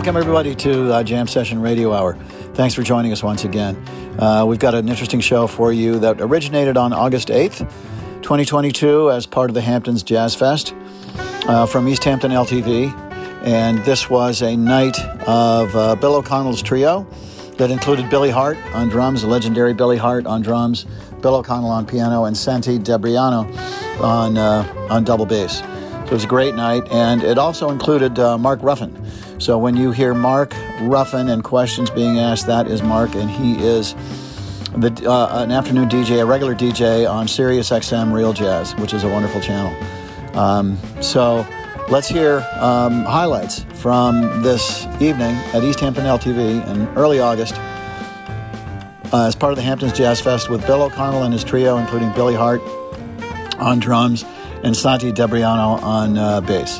Welcome, everybody, to uh, Jam Session Radio Hour. Thanks for joining us once again. Uh, we've got an interesting show for you that originated on August 8th, 2022, as part of the Hamptons Jazz Fest uh, from East Hampton LTV. And this was a night of uh, Bill O'Connell's trio that included Billy Hart on drums, the legendary Billy Hart on drums, Bill O'Connell on piano, and Santi Debriano on, uh, on double bass. So it was a great night, and it also included uh, Mark Ruffin. So when you hear Mark Ruffin and questions being asked, that is Mark, and he is the, uh, an afternoon DJ, a regular DJ on Sirius XM Real Jazz, which is a wonderful channel. Um, so let's hear um, highlights from this evening at East Hampton LTV in early August uh, as part of the Hamptons Jazz Fest with Bill O'Connell and his trio, including Billy Hart on drums and Santi Debriano on uh, bass.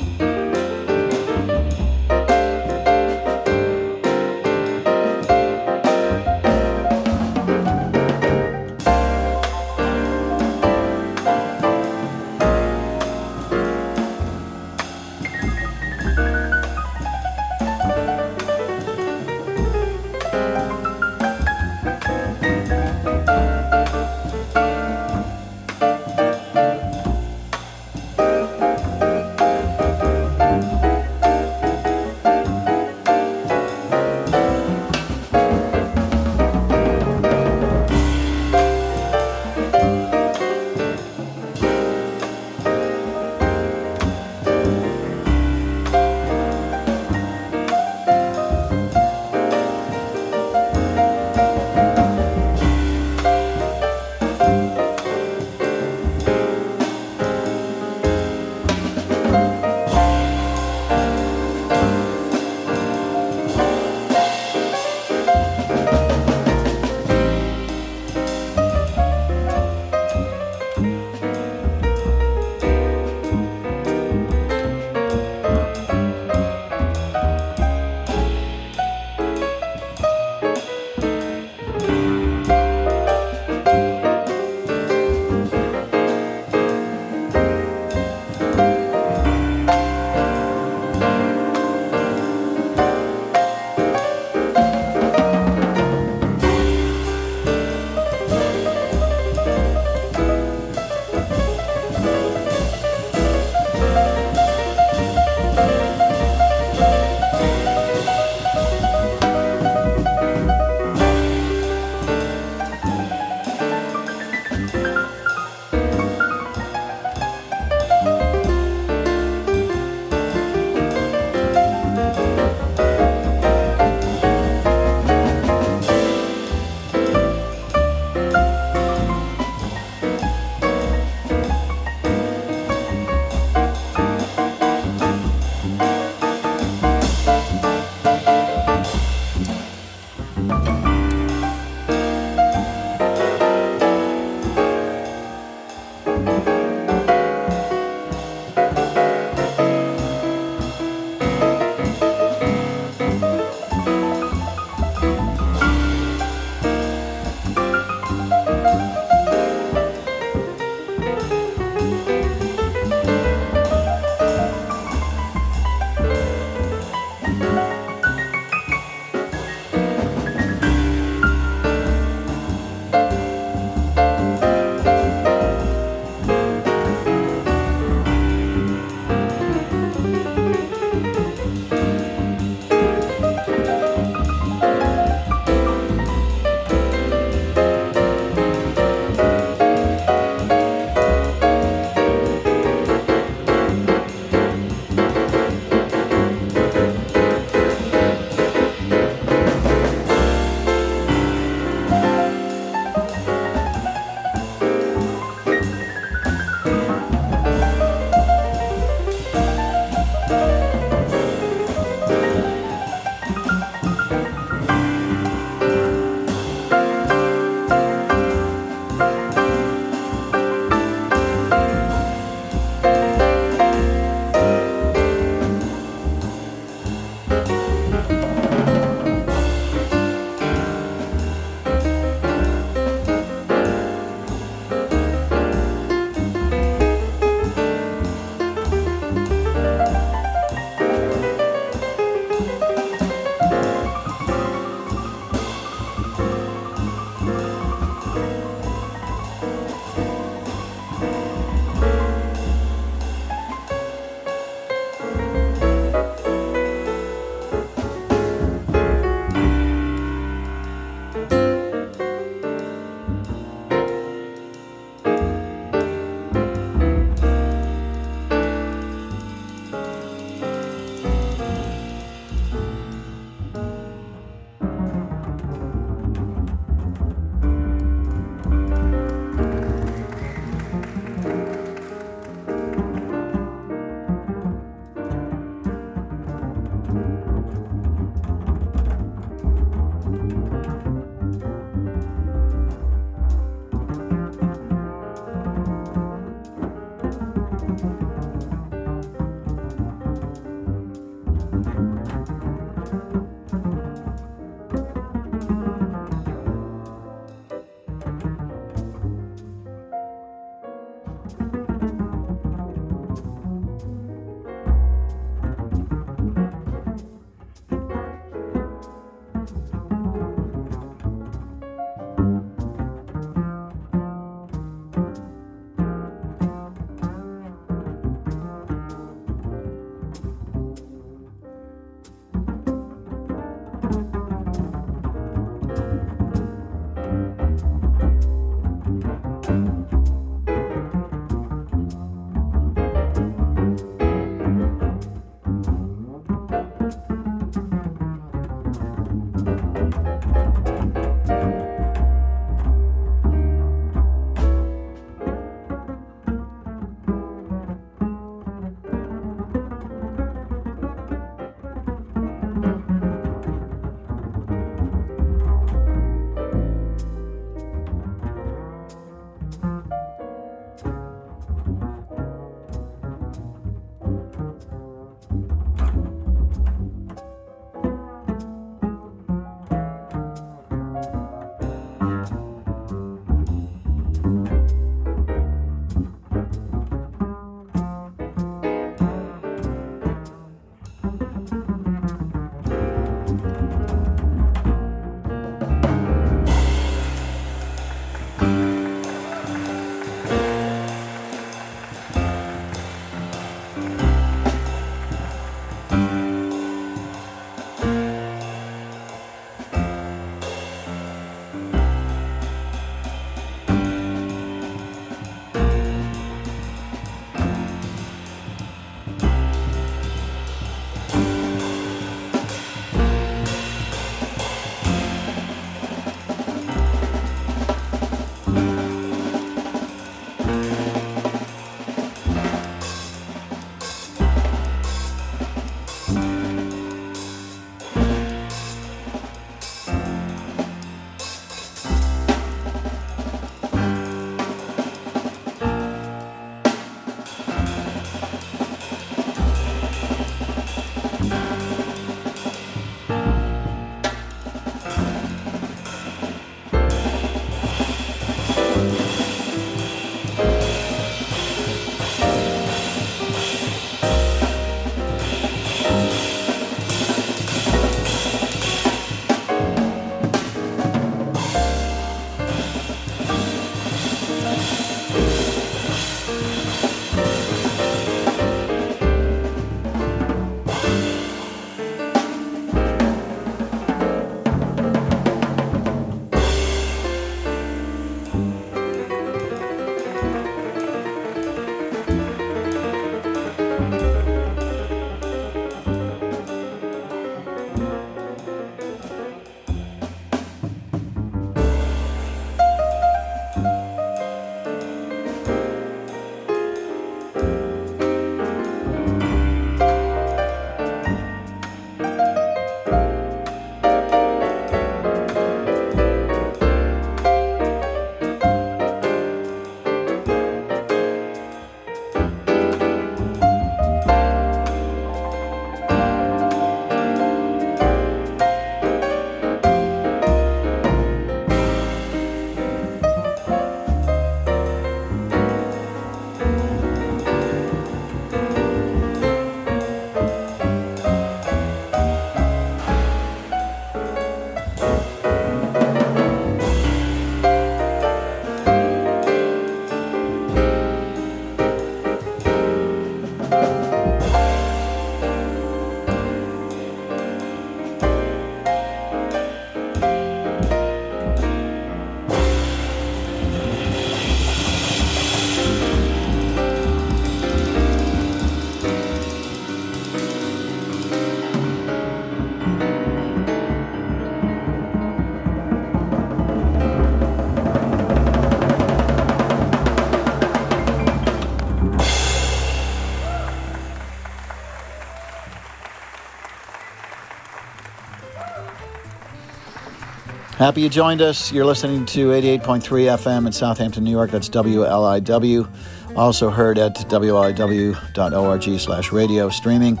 Happy you joined us. You're listening to 88.3 FM in Southampton, New York. That's WLIW. Also heard at wliw.org slash radio streaming.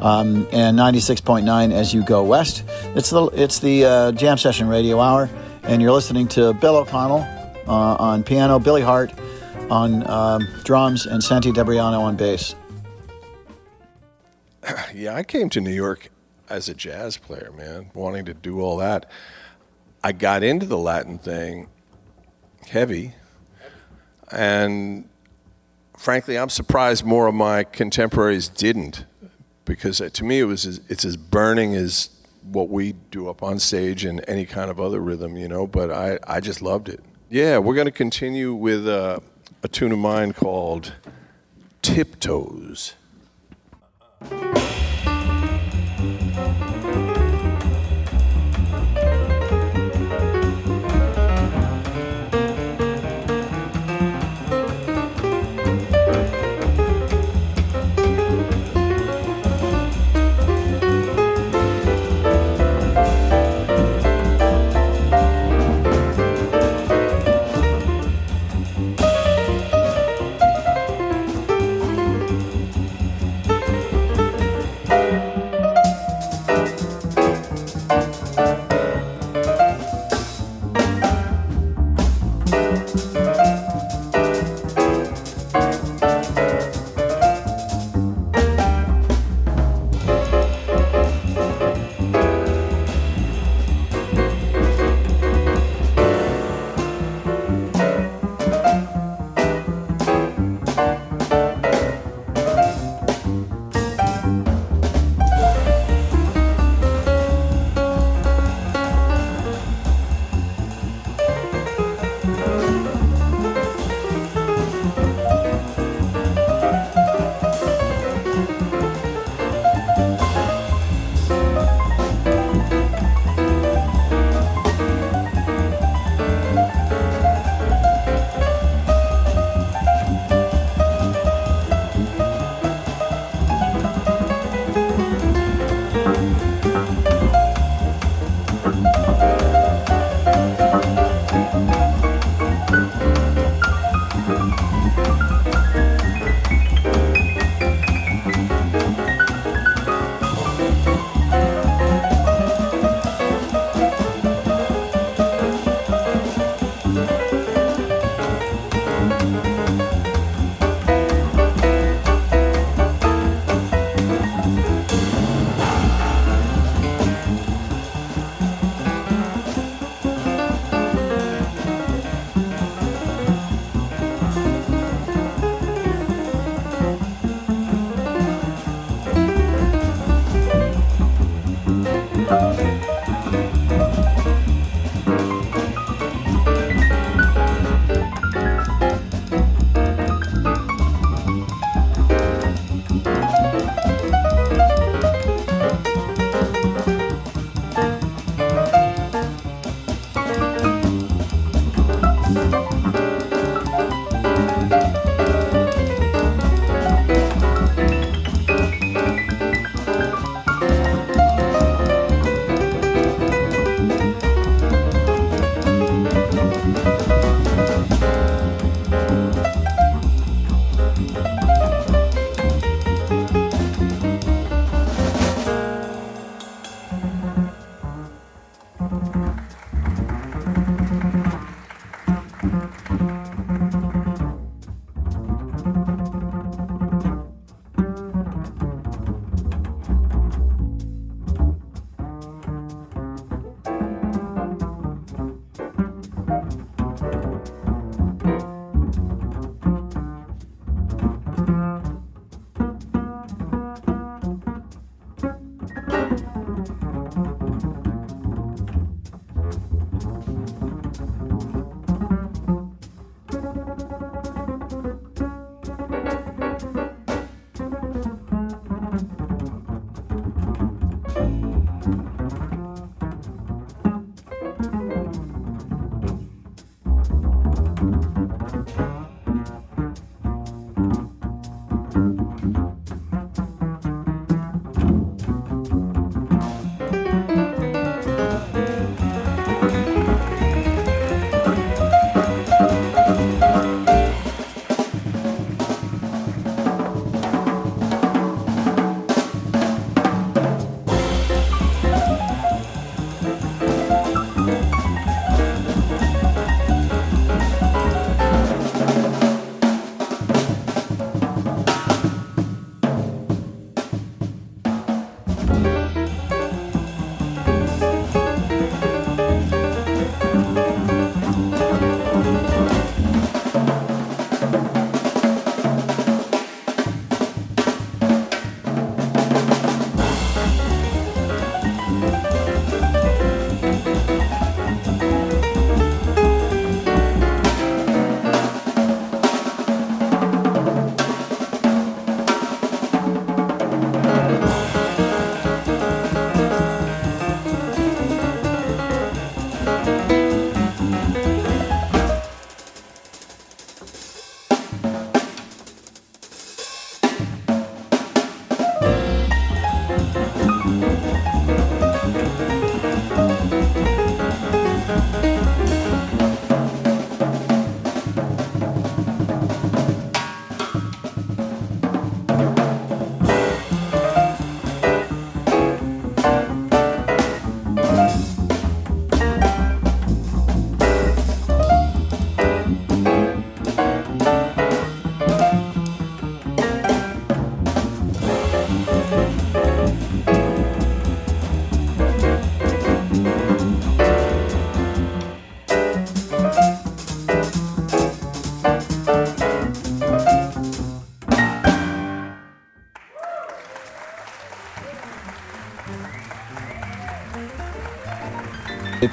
Um, and 96.9 as you go west. It's the, it's the uh, Jam Session Radio Hour. And you're listening to Bill O'Connell uh, on piano, Billy Hart on um, drums, and Santi Debriano on bass. Yeah, I came to New York as a jazz player, man, wanting to do all that. I got into the Latin thing heavy, and frankly, I'm surprised more of my contemporaries didn't, because to me it was as, it's as burning as what we do up on stage and any kind of other rhythm, you know. But I, I just loved it. Yeah, we're going to continue with a, a tune of mine called Tiptoes.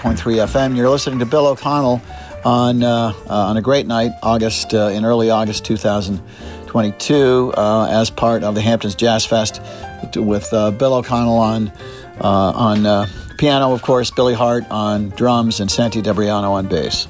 101.3 FM. You're listening to Bill O'Connell on uh, uh, on a great night, August uh, in early August 2022, uh, as part of the Hamptons Jazz Fest, with uh, Bill O'Connell on uh, on piano, of course, Billy Hart on drums, and Santi Debriano on bass.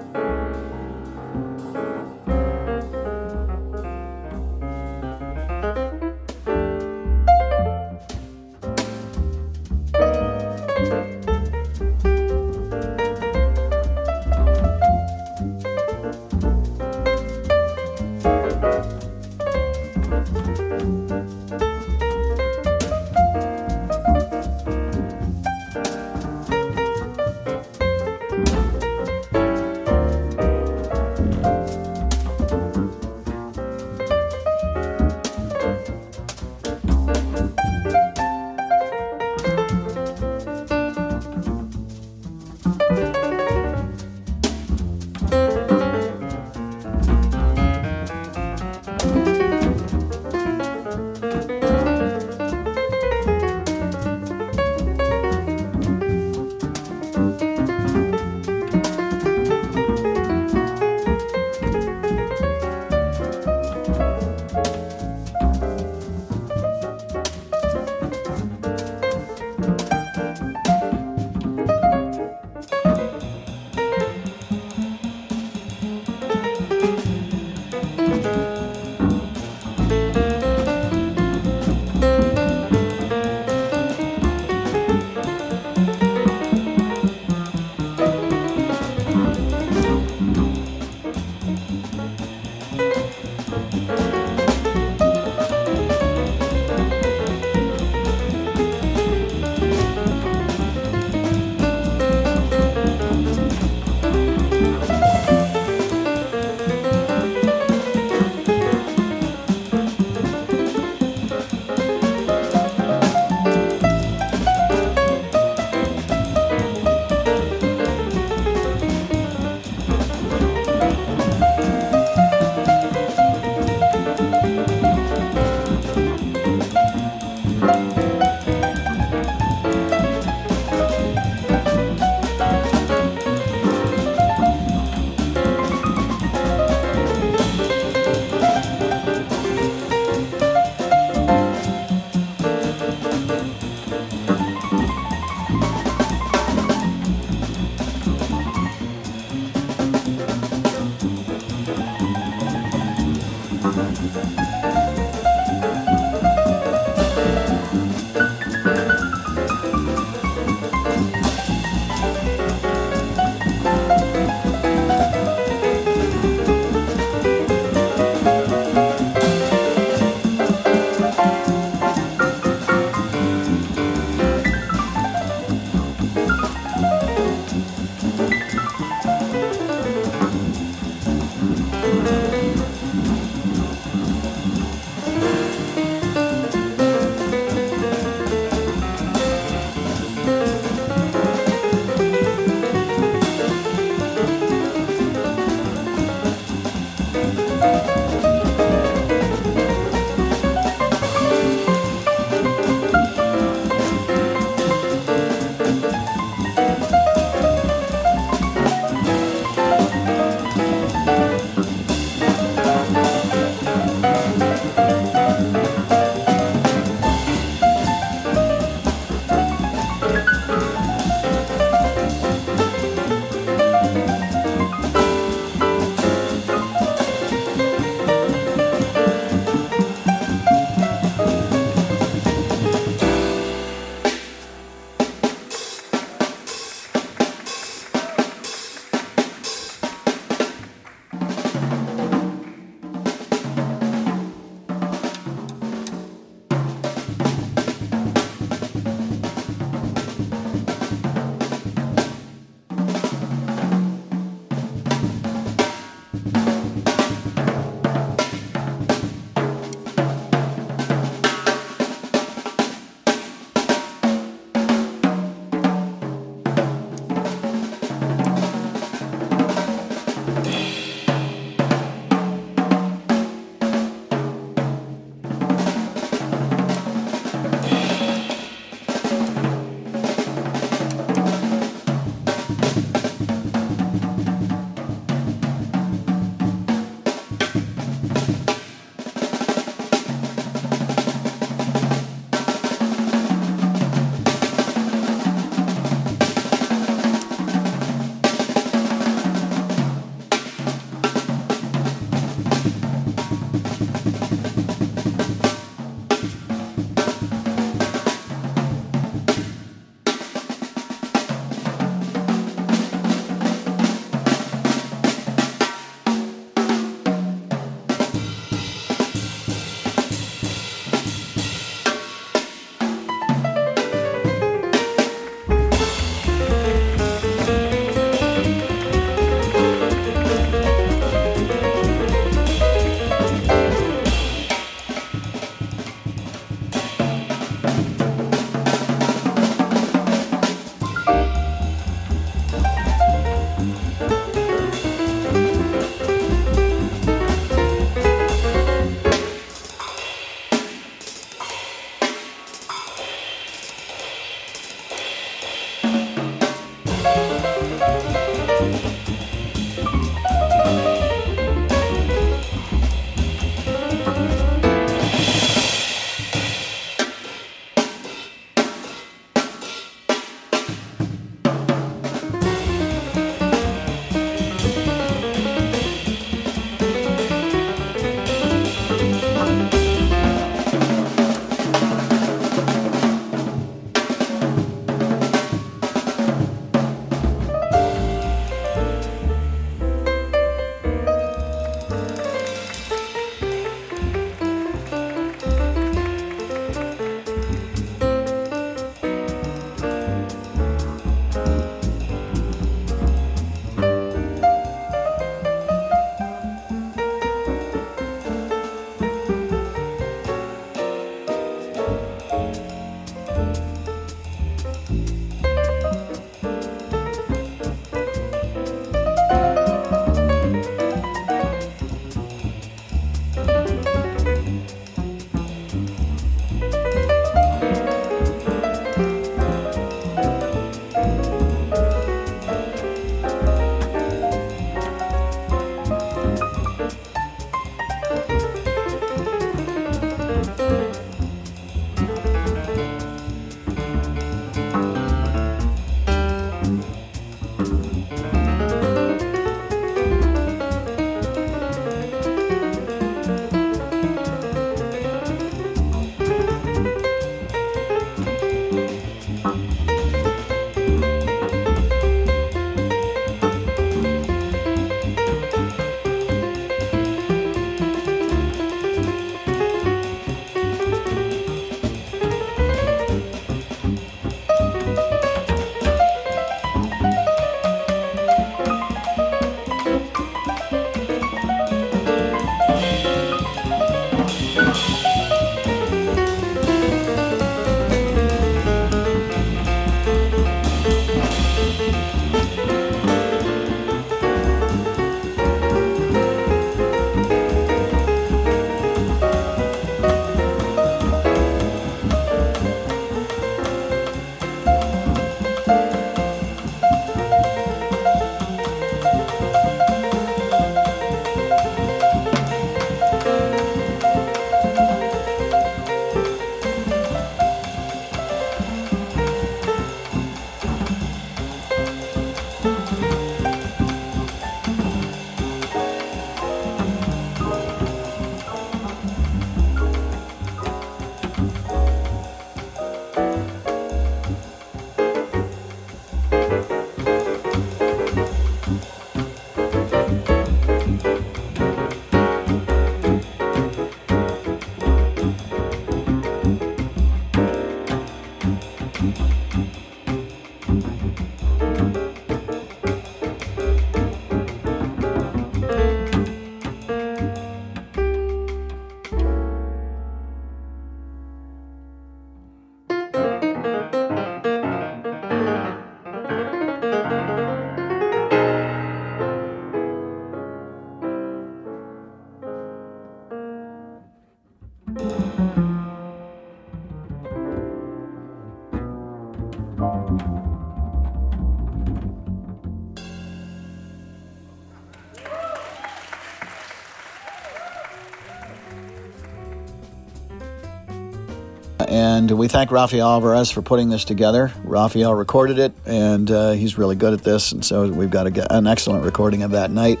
And we thank Rafael Alvarez for putting this together. Rafael recorded it, and uh, he's really good at this, and so we've got a, an excellent recording of that night.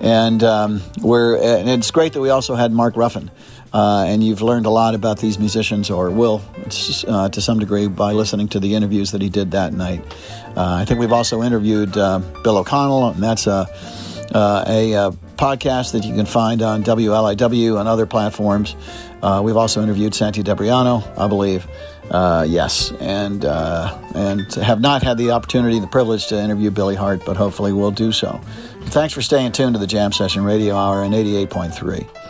And um, we're and it's great that we also had Mark Ruffin. Uh, and you've learned a lot about these musicians, or will uh, to some degree, by listening to the interviews that he did that night. Uh, I think we've also interviewed uh, Bill O'Connell, and that's a, uh, a, a, podcast that you can find on WLIW and other platforms. Uh, we've also interviewed Santi Debriano, I believe. yes, and and have not had the opportunity, the privilege to interview Billy Hart, but hopefully we'll do so. Thanks for staying tuned to the Jam Session Radio Hour in 88.3.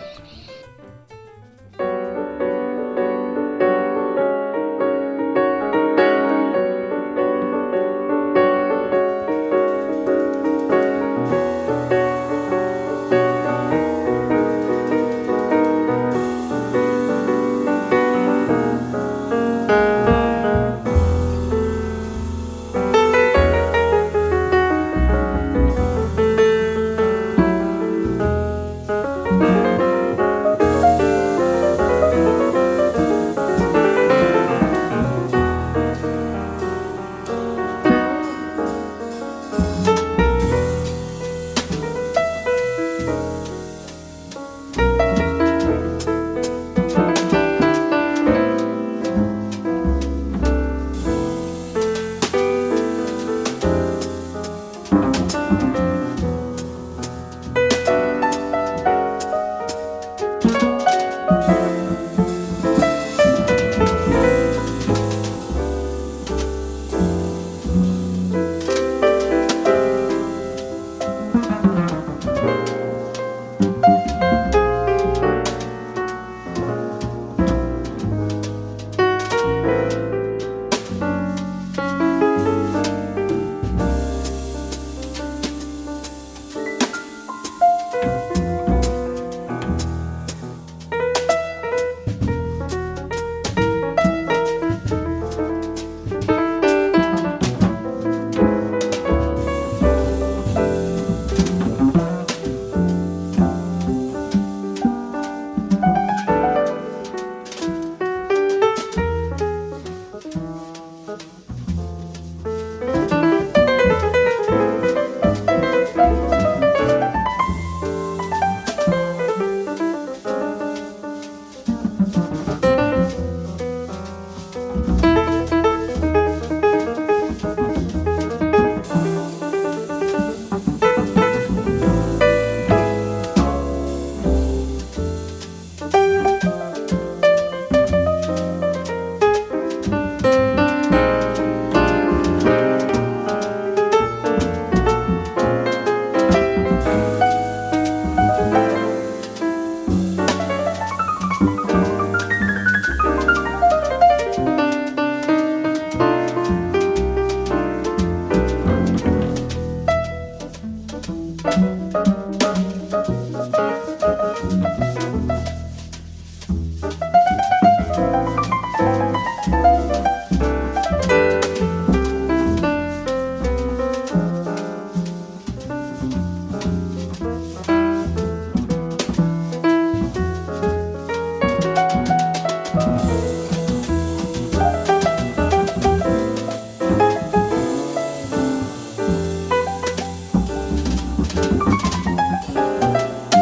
うん。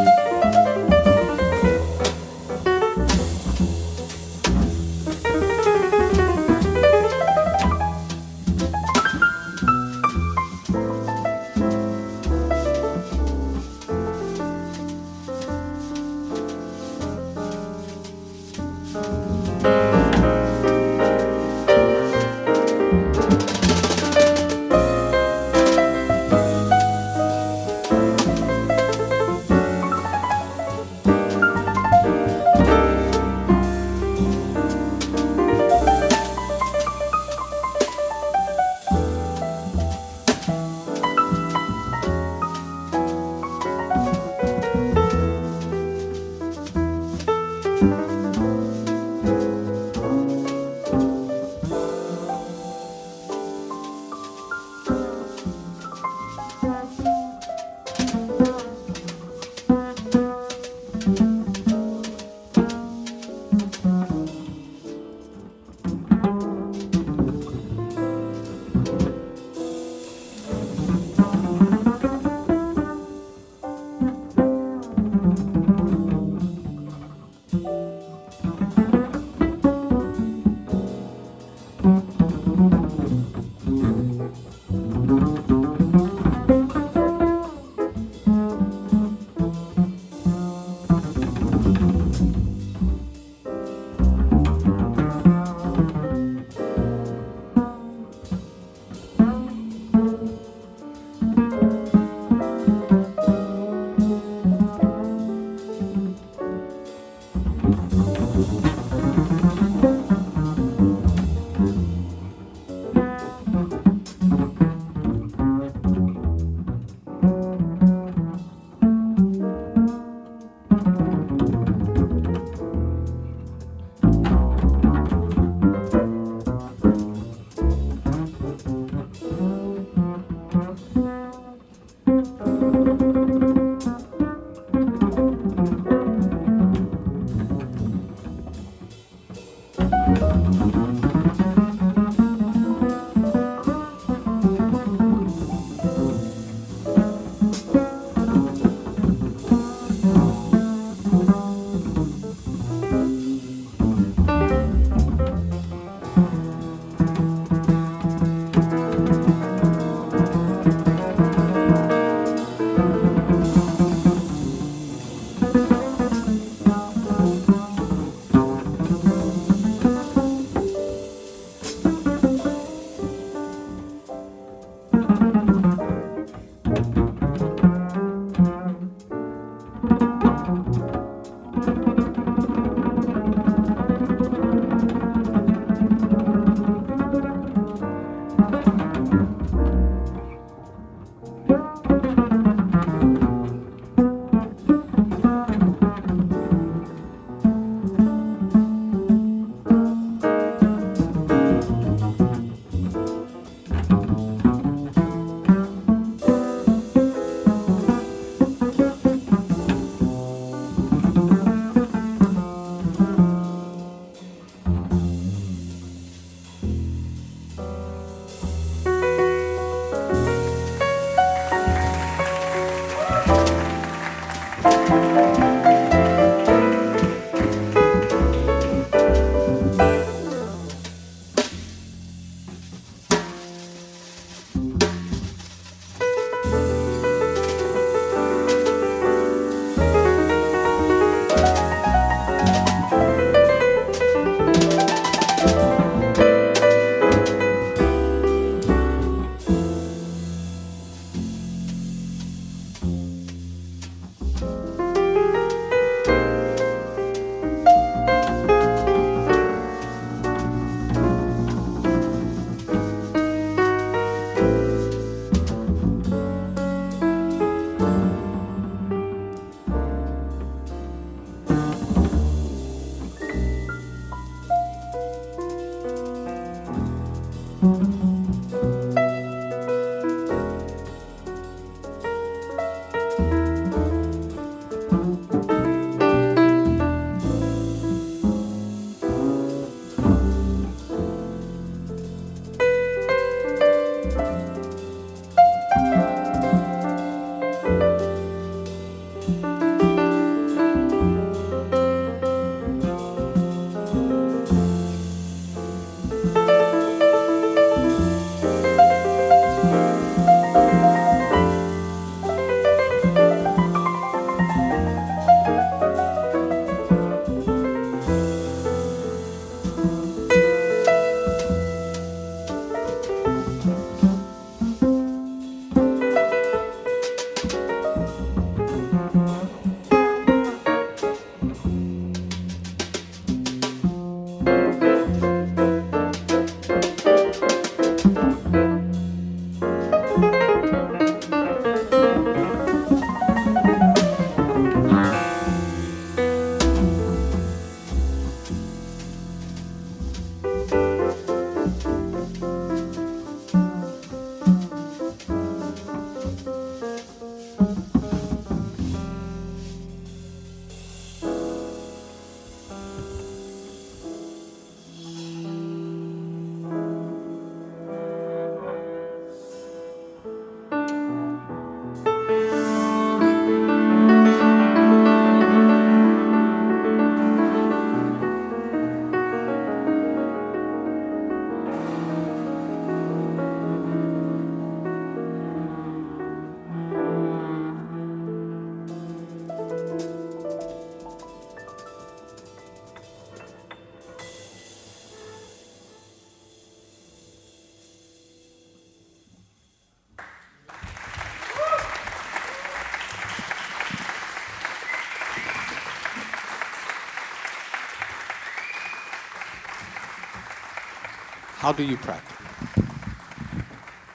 How do you practice?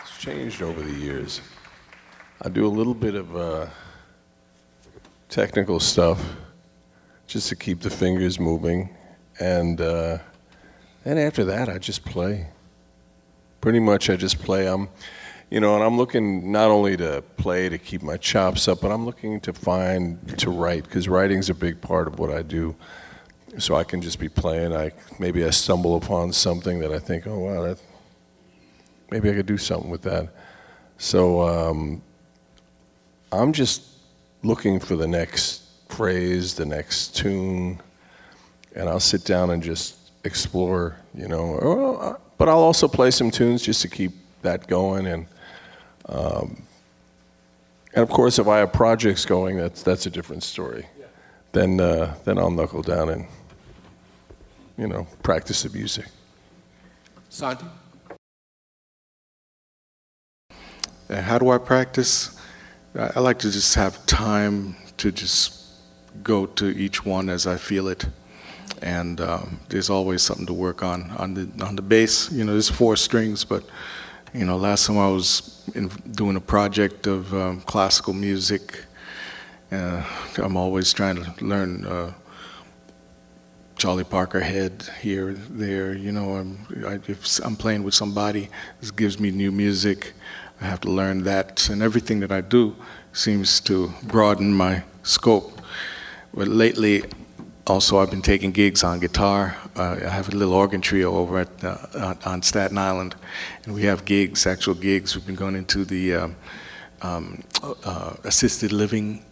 It's changed over the years. I do a little bit of uh, technical stuff just to keep the fingers moving, and uh, then after that, I just play. Pretty much, I just play. I'm, you know, and I'm looking not only to play to keep my chops up, but I'm looking to find to write because writing's a big part of what I do. So I can just be playing. I maybe I stumble upon something that I think, oh wow, that maybe I could do something with that. So um, I'm just looking for the next phrase, the next tune, and I'll sit down and just explore, you know. But I'll also play some tunes just to keep that going, and um, and of course, if I have projects going, that's that's a different story. Yeah. Then uh, then I'll knuckle down and you know practice the music. Santi. How do I practice? I like to just have time to just go to each one as I feel it. And um, there's always something to work on. On the, on the bass, you know, there's four strings, but, you know, last time I was in, doing a project of um, classical music, uh, I'm always trying to learn uh, Charlie Parker head here, there. You know, I'm, I, if I'm playing with somebody, this gives me new music. I have to learn that, and everything that I do seems to broaden my scope. But lately, also, I've been taking gigs on guitar. Uh, I have a little organ trio over at uh, on Staten Island, and we have gigs, actual gigs. We've been going into the um, um, uh, assisted living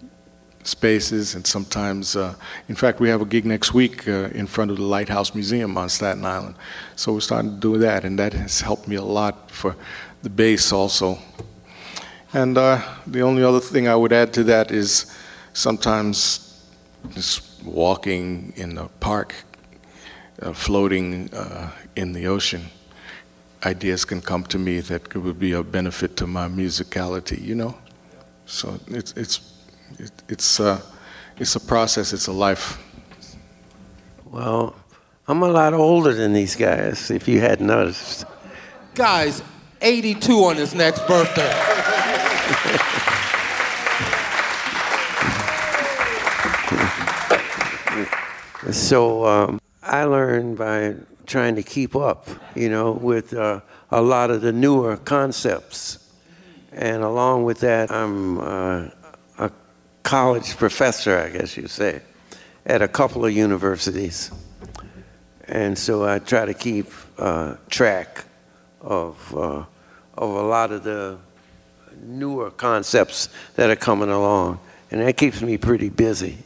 spaces, and sometimes, uh, in fact, we have a gig next week uh, in front of the Lighthouse Museum on Staten Island. So we're starting to do that, and that has helped me a lot for the bass also. And uh, the only other thing I would add to that is sometimes just walking in the park, uh, floating uh, in the ocean, ideas can come to me that would be a benefit to my musicality, you know? So it's, it's, it, it's, uh, it's a process, it's a life. Well, I'm a lot older than these guys, if you hadn't noticed. Guys, 82 on his next birthday. so um, I learned by trying to keep up, you know, with uh, a lot of the newer concepts. And along with that, I'm uh, a college professor, I guess you'd say, at a couple of universities. And so I try to keep uh, track of, uh, of a lot of the newer concepts that are coming along. And that keeps me pretty busy.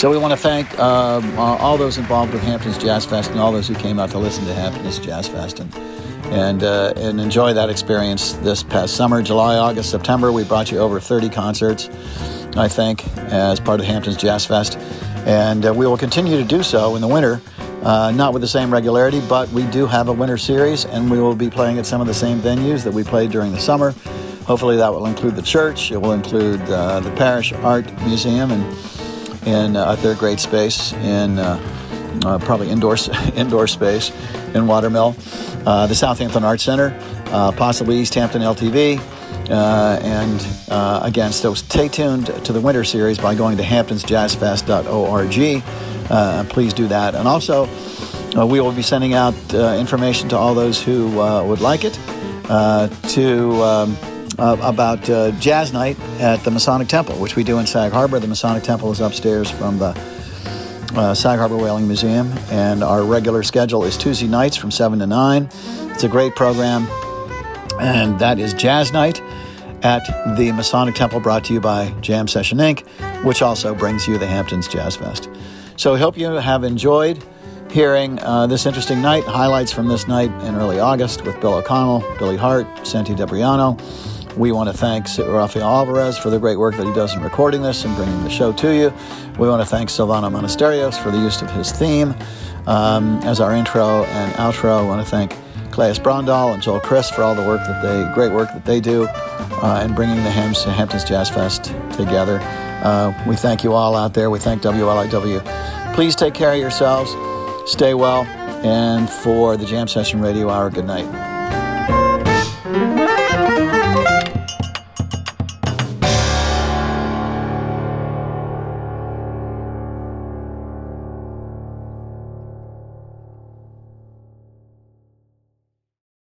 So we want to thank um, all those involved with Hamptons Jazz Fest and all those who came out to listen to Hamptons Jazz Fest and and uh, and enjoy that experience this past summer, July, August, September. We brought you over 30 concerts, I think, as part of Hamptons Jazz Fest, and uh, we will continue to do so in the winter. Uh, not with the same regularity, but we do have a winter series, and we will be playing at some of the same venues that we played during the summer. Hopefully, that will include the church. It will include uh, the Parrish Art Museum and in uh, their great space in uh, uh, probably indoor indoor space in Watermill, uh, the Southampton Arts Center, uh, possibly East Hampton LTV. And again, so stay tuned to the winter series by going to hamptonsjazzfest.org. please do that. And also, we will be sending out information to all those who would like it to. Um, uh, about uh, Jazz Night at the Masonic Temple, which we do in Sag Harbor. The Masonic Temple is upstairs from the uh, Sag Harbor Whaling Museum, and our regular schedule is Tuesday nights from 7 to 9. It's a great program, and that is Jazz Night at the Masonic Temple, brought to you by Jam Session Inc., which also brings you the Hamptons Jazz Fest. So I hope you have enjoyed hearing uh, this interesting night, highlights from this night in early August with Bill O'Connell, Billy Hart, Santi Debriano. We want to thank Rafael Alvarez for the great work that he does in recording this and bringing the show to you. We want to thank Silvano Monasterios for the use of his theme um, as our intro and outro. I want to thank Claes Brondal and Joel Chriss for all the work that they, great work that they do uh, in bringing the Hamptons Jazz Fest together. Uh, we thank you all out there. We thank WLIW. Please take care of yourselves. Stay well. And for the Jam Session Radio Hour, good night.